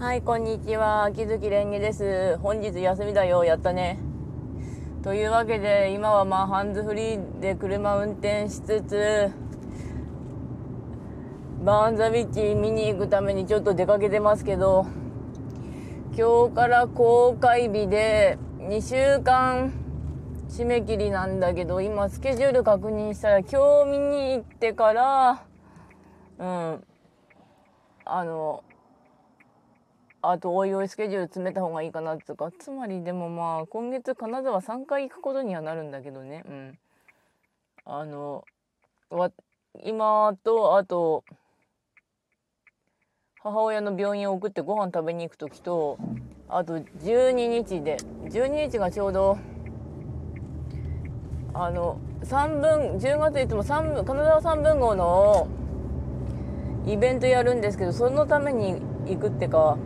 はい、こんにちは。秋月蓮華です。本日休みだよ。やったね。というわけで、今はまあハンズフリーで車運転しつつ、バーンザビッチ見に行くためにちょっと出かけてますけど、今日から公開日で2週間締め切りなんだけど、今スケジュール確認したら今日見に行ってから、うん、あの、あと、おいおいスケジュール詰めた方がいいかなっていうか、つまりでもまあ、今月金沢3回行くことにはなるんだけどね、うん。あの、今と、あと、母親の病院を送ってご飯食べに行く時と、あと12日で、12日がちょうど、あの、3分、10月いつも3分、金沢3分号のイベントやるんですけど、そのために行くってか、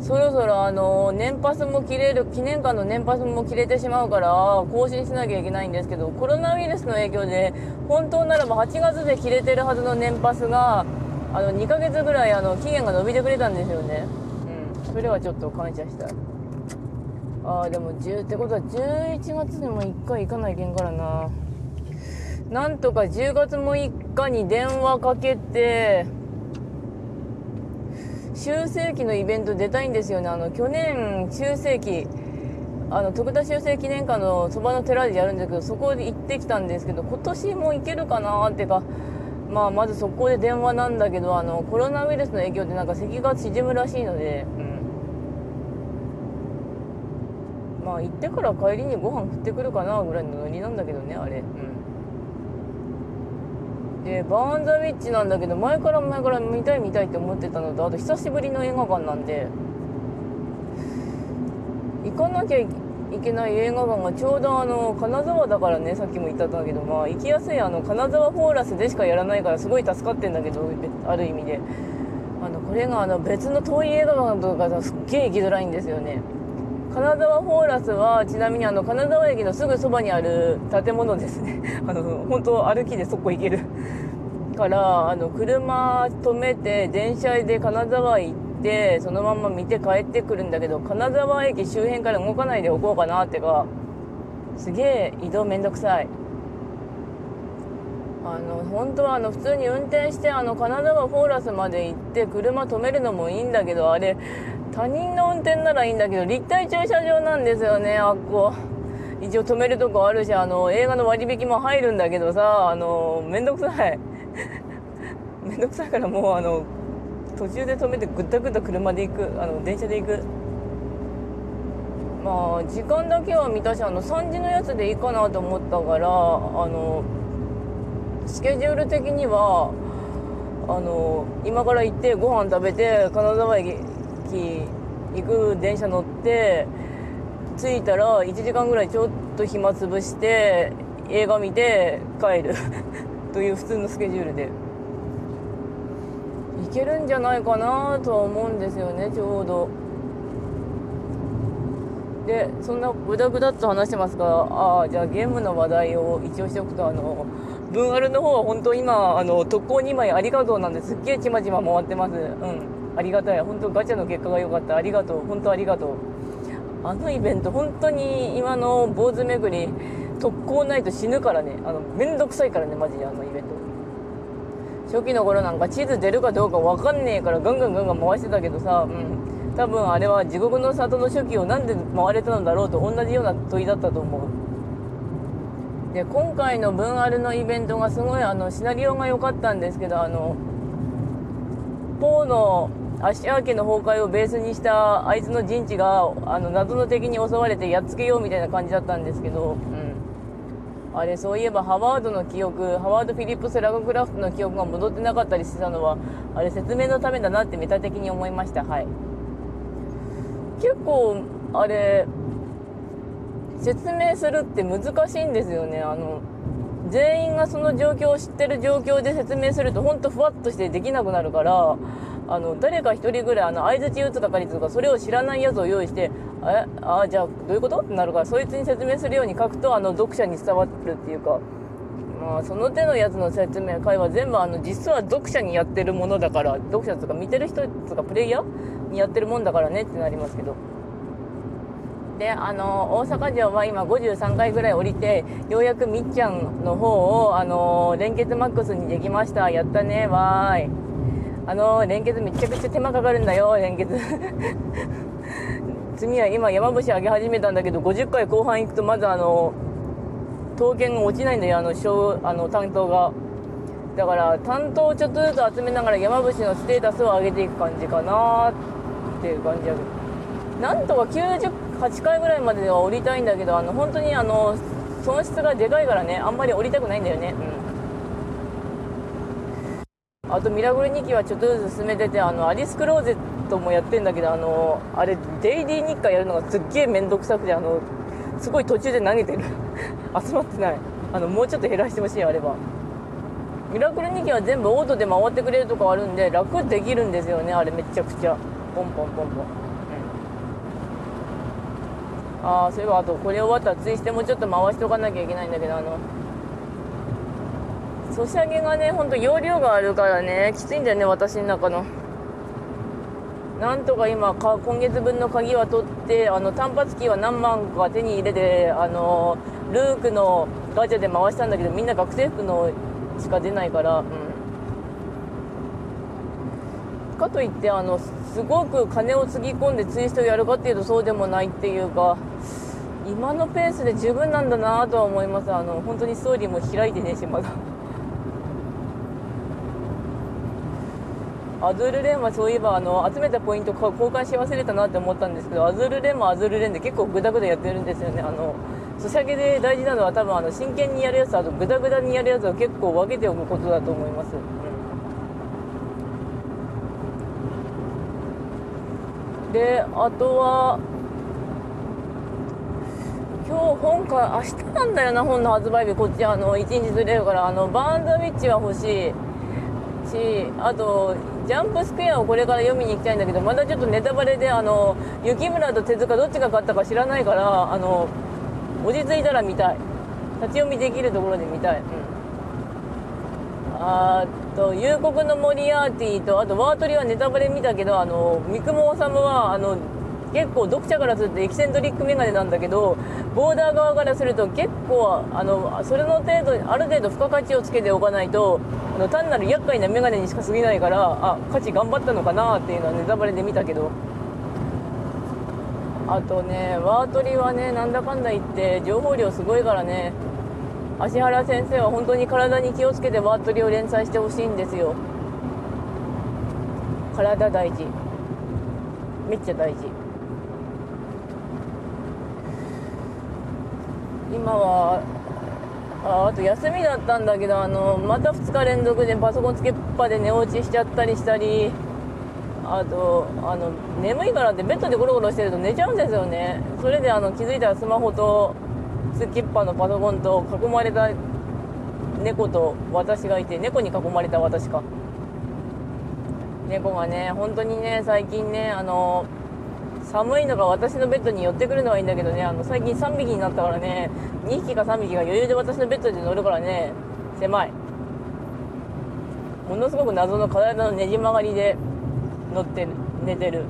そろそろあの年パスも切れる記念館の年パスも切れてしまうから更新しなきゃいけないんですけどコロナウイルスの影響で本当ならば8月で切れてるはずの年パスがあの2ヶ月ぐらいあの期限が伸びてくれたんですよね。うん。それはちょっと感謝した。いああでも10ってことは11月にも1回行かないけんからな。なんとか10月も1日に電話かけて修正期のイベント出たいんですよね。あの去年修正期あの徳田修正記念館のそばの寺でやるんですけどそこで行ってきたんですけど今年も行けるかなっていうかまあまず速攻で電話なんだけどあのコロナウイルスの影響でなんか席が縮むらしいので、うん、まあ行ってから帰りにご飯食ってくるかなぐらいのノリなんだけどねあれ。うん。でバーンザウィッチなんだけど前から前から見たい見たいって思ってたのとあと久しぶりの映画館なんで行かなきゃいけない映画館がちょうどあの金沢だからねさっきも言ったんだけどまあ行きやすいあの金沢フォーラスでしかやらないからすごい助かってんだけどある意味で。あのこれがあの別の遠い映画館とかすっげえ行きづらいんですよね。金沢フォーラスはちなみにあの金沢駅のすぐそばにある建物ですね。あの本当歩きでそこ行けるからあの車止めて電車で金沢行ってそのまま見て帰ってくるんだけど金沢駅周辺から動かないでおこうかなってかすげえ移動めんどくさい。あの本当はあの普通に運転してあの金沢フォーラスまで行って車止めるのもいいんだけどあれ他人の運転ならいいんだけど立体駐車場なんですよねあっこ。一応止めるとこあるしあの映画の割引も入るんだけどさあのめんどくさい。めんどくさいからもうあの途中で止めてぐったぐった車で行く。あの電車で行く。まあ時間だけは見たしあの3時のやつでいいかなと思ったからあのスケジュール的にはあの今から行ってご飯食べて金沢駅行く電車乗って着いたら1時間ぐらいちょっと暇つぶして映画見て帰る。という普通のスケジュールで。いけるんじゃないかなとは思うんですよねちょうど。でそんなグダグダっと話してますがああじゃあゲームの話題を一応しておくとあの文アルの方は本当今あの特攻2枚ありがとうなんです。っげえちまちま回ってます。うん。ありがたい。本当ガチャの結果が良かった。ありがとう。本当ありがとう。あのイベント本当に今の坊主巡り特攻ないと死ぬからね。あのめんどくさいからねマジであのイベント。初期の頃なんか地図出るかどうか分かんねえからガンガンガンガン回してたけどさうん。多分あれは地獄の里の初期をなんで回れたのだろうと同じような問いだったと思う。で今回の文アルのイベントがすごいあのシナリオが良かったんですけどあのポーのアシア家の崩壊をベースにしたあいつの陣地があの謎の敵に襲われてやっつけようみたいな感じだったんですけど、うん、あれそういえばハワードの記憶ハワード・フィリップス・ラグクラフトの記憶が戻ってなかったりしてたのはあれ説明のためだなってメタ的に思いました。はい。結構あれ説明するって難しいんですよね。あの全員がその状況を知ってる状況で説明するとほんとふわっとしてできなくなるからあの誰か一人ぐらいあの相づち打つ係とかそれを知らないやつを用意してえあじゃあどういうこと？ってなるからそいつに説明するように書くとあの読者に伝わるっていうか。まあその手のやつの説明会は全部あの実は読者にやってるものだから読者とか見てる人とかプレイヤーにやってるもんだからねってなりますけど。であの大阪城は今53回ぐらい降りてようやくみっちゃんの方をあの連結マックスにできました。やったねわーい。あの連結めちゃくちゃ手間かかるんだよ連結。次は今山伏上げ始めたんだけど50回後半行くとまずあの刀剣が落ちないんだよあの小あの担当が。だから担当をちょっとずつ集めながら山伏のステータスを上げていく感じかなっていう感じだけど。なんとか98回ぐらいまでは降りたいんだけどあの本当にあの損失がでかいからねあんまり降りたくないんだよね。うん。あとミラクル2期はちょっとずつ進めててあのアリスクローゼットもやってんだけどあのあれデイリー日課やるのがすっげえ面倒くさくてあのすごい途中で投げてる。集まってない。あのもうちょっと減らしてほしいあればミラクル2機は全部オートで回ってくれるとこあるんで楽できるんですよねあれめちゃくちゃ。ポンポンポンポン、うん、ああそういえばあとこれ終わったらツイステもちょっと回しとかなきゃいけないんだけどあのソシャゲがねほんと容量があるからねきついんだよね私の中の。なんとか今か今月分の鍵は取ってあの単発機は何万か手に入れてあのルークのガチャで回したんだけどみんな学生服のしか出ないから、うん、かといってあのすごく金をつぎ込んでツイストをやるかっていうとそうでもないっていうか今のペースで十分なんだなとは思います。あの本当にストーリーも開いてねえしまだ。アズールレンはそういえばあの集めたポイント交換し忘れたなって思ったんですけどアズールレンもアズールレンで結構グダグダやってるんですよね。あのソシャゲで大事なのは多分あの真剣にやるやつあとグダグダにやるやつを結構分けておくことだと思います、うん、であとは今日本か明日なんだよな本の発売日。こっちあの1日ずれるからあのバーンザウィッチは欲しい。しあとジャンプスクエアをこれから読みに行きたいんだけどまだちょっとネタバレであの雪村と手塚どっちが勝ったか知らないからあの落ち着いたら見たい。立ち読みできるところで見たい、うん、あと夕刻のモリアーティとあとワートリはネタバレ見たけどあの三雲治はあの結構読者からするとエキセントリックメガネなんだけどボーダー側からすると結構あのそれの程度ある程度付加価値をつけておかないとあの単なる厄介なメガネにしか過ぎないからあ価値頑張ったのかなっていうのはネタバレで見たけど。あとねワートリはねなんだかんだ言って情報量すごいからね芦原先生は本当に体に気をつけてワートリを連載してほしいんですよ。体大事。めっちゃ大事。今はああと休みだったんだけどあのまた2日連続でパソコンつけっぱで寝落ちしちゃったりしたりあとあの眠いからってベッドでゴロゴロしてると寝ちゃうんですよね。それであの気づいたらスマホとつきっぱのパソコンと囲まれた猫と私がいて猫に囲まれた私か。猫がね本当にね最近ねあの寒いのが私のベッドに寄ってくるのはいいんだけどね。あの最近3匹になったからね。2匹か3匹が余裕で私のベッドで乗るからね。狭い。ものすごく謎の体のねじ曲がりで乗って寝てる。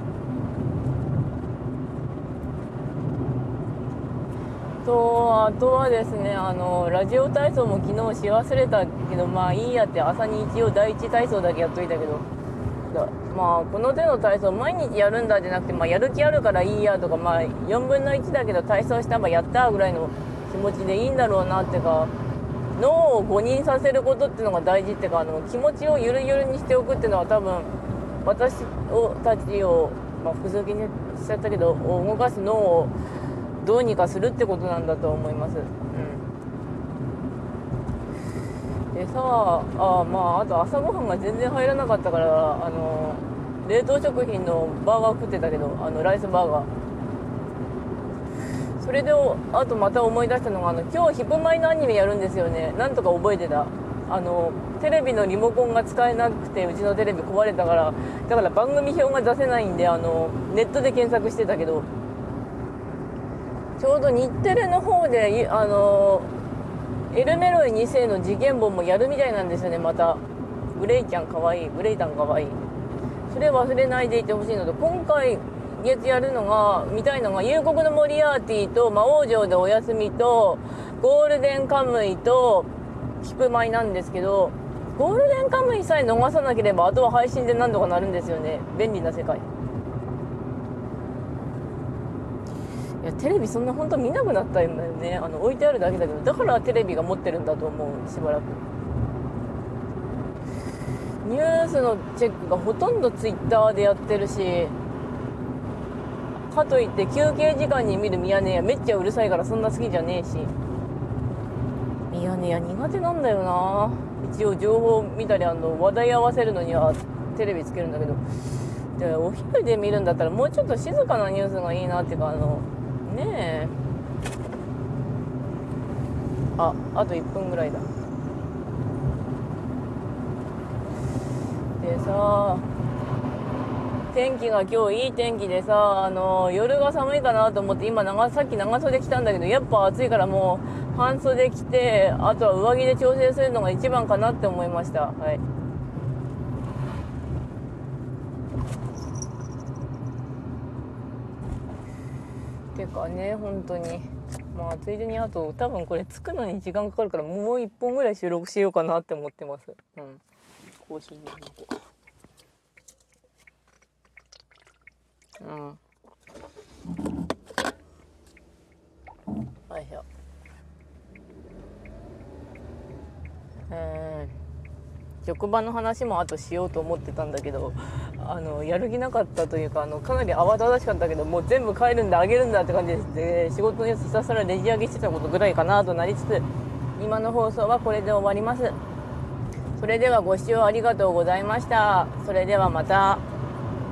とあとはですねあのラジオ体操も昨日し忘れたけどまあいいやって朝に一応第一体操だけやっといたけど。まあこの手の体操毎日やるんだじゃなくて、まあ、やる気あるからいいやとか、まあ、4分の1だけど体操したらやったぐらいの気持ちでいいんだろうなってか脳を誤認させることっていうのが大事っていうかあの気持ちをゆるゆるにしておくっていうのは多分私をたちを、まあ、複数気にしちゃったけど動かす脳をどうにかするってことなんだと思います。でさあまああと朝ごはんが全然入らなかったからあの冷凍食品のバーガー食ってたけどあのライスバーガー。それであとまた思い出したのがあの今日ヒップマイのアニメやるんですよね。なんとか覚えてた。あのテレビのリモコンが使えなくてうちのテレビ壊れたからだから番組表が出せないんであのネットで検索してたけど。ちょうど日テレの方であのエルメロイ2世の事件簿もやるみたいなんですよね。またグレイちゃんかわいいグレイタンかわい。いそれ忘れないでいてほしいのと今回月やるのが見たいのが夕刻のモリアーティと魔王城でお休みとゴールデンカムイとヒプマイなんですけどゴールデンカムイさえ逃さなければあとは配信で何とかなるんですよね。便利な世界。テレビそんな本当見なくなったんだよね。あの置いてあるだけだけどだからテレビが持ってるんだと思うしばらく。ニュースのチェックがほとんどツイッターでやってるしかといって休憩時間に見るミヤネ屋めっちゃうるさいからそんな好きじゃねえし。ミヤネ屋苦手なんだよな。一応情報見たりあの話題合わせるのにはテレビつけるんだけど。でお昼で見るんだったらもうちょっと静かなニュースがいいなっていうかあのねえ。ああと1分ぐらいだ。でさ天気が今日いい天気でさあの夜が寒いかなと思って今長さっき長袖着たんだけどやっぱ暑いからもう半袖着てあとは上着で調整するのが一番かなって思いました。はい。てかね本当に。まあついでにあと多分これ着くのに時間かかるからもう1本ぐらい収録しようかなって思ってます。うん。更新のうん。よいしょえー、職場の話もあとしようと思ってたんだけどあのやる気なかったというかあのかなり慌ただしかったけどもう全部帰るんであげるんだって感じでで仕事のやつひたすらレジ上げしてたことぐらいかなとなりつつ今の放送はこれで終わります。それではご視聴ありがとうございました。それではまた。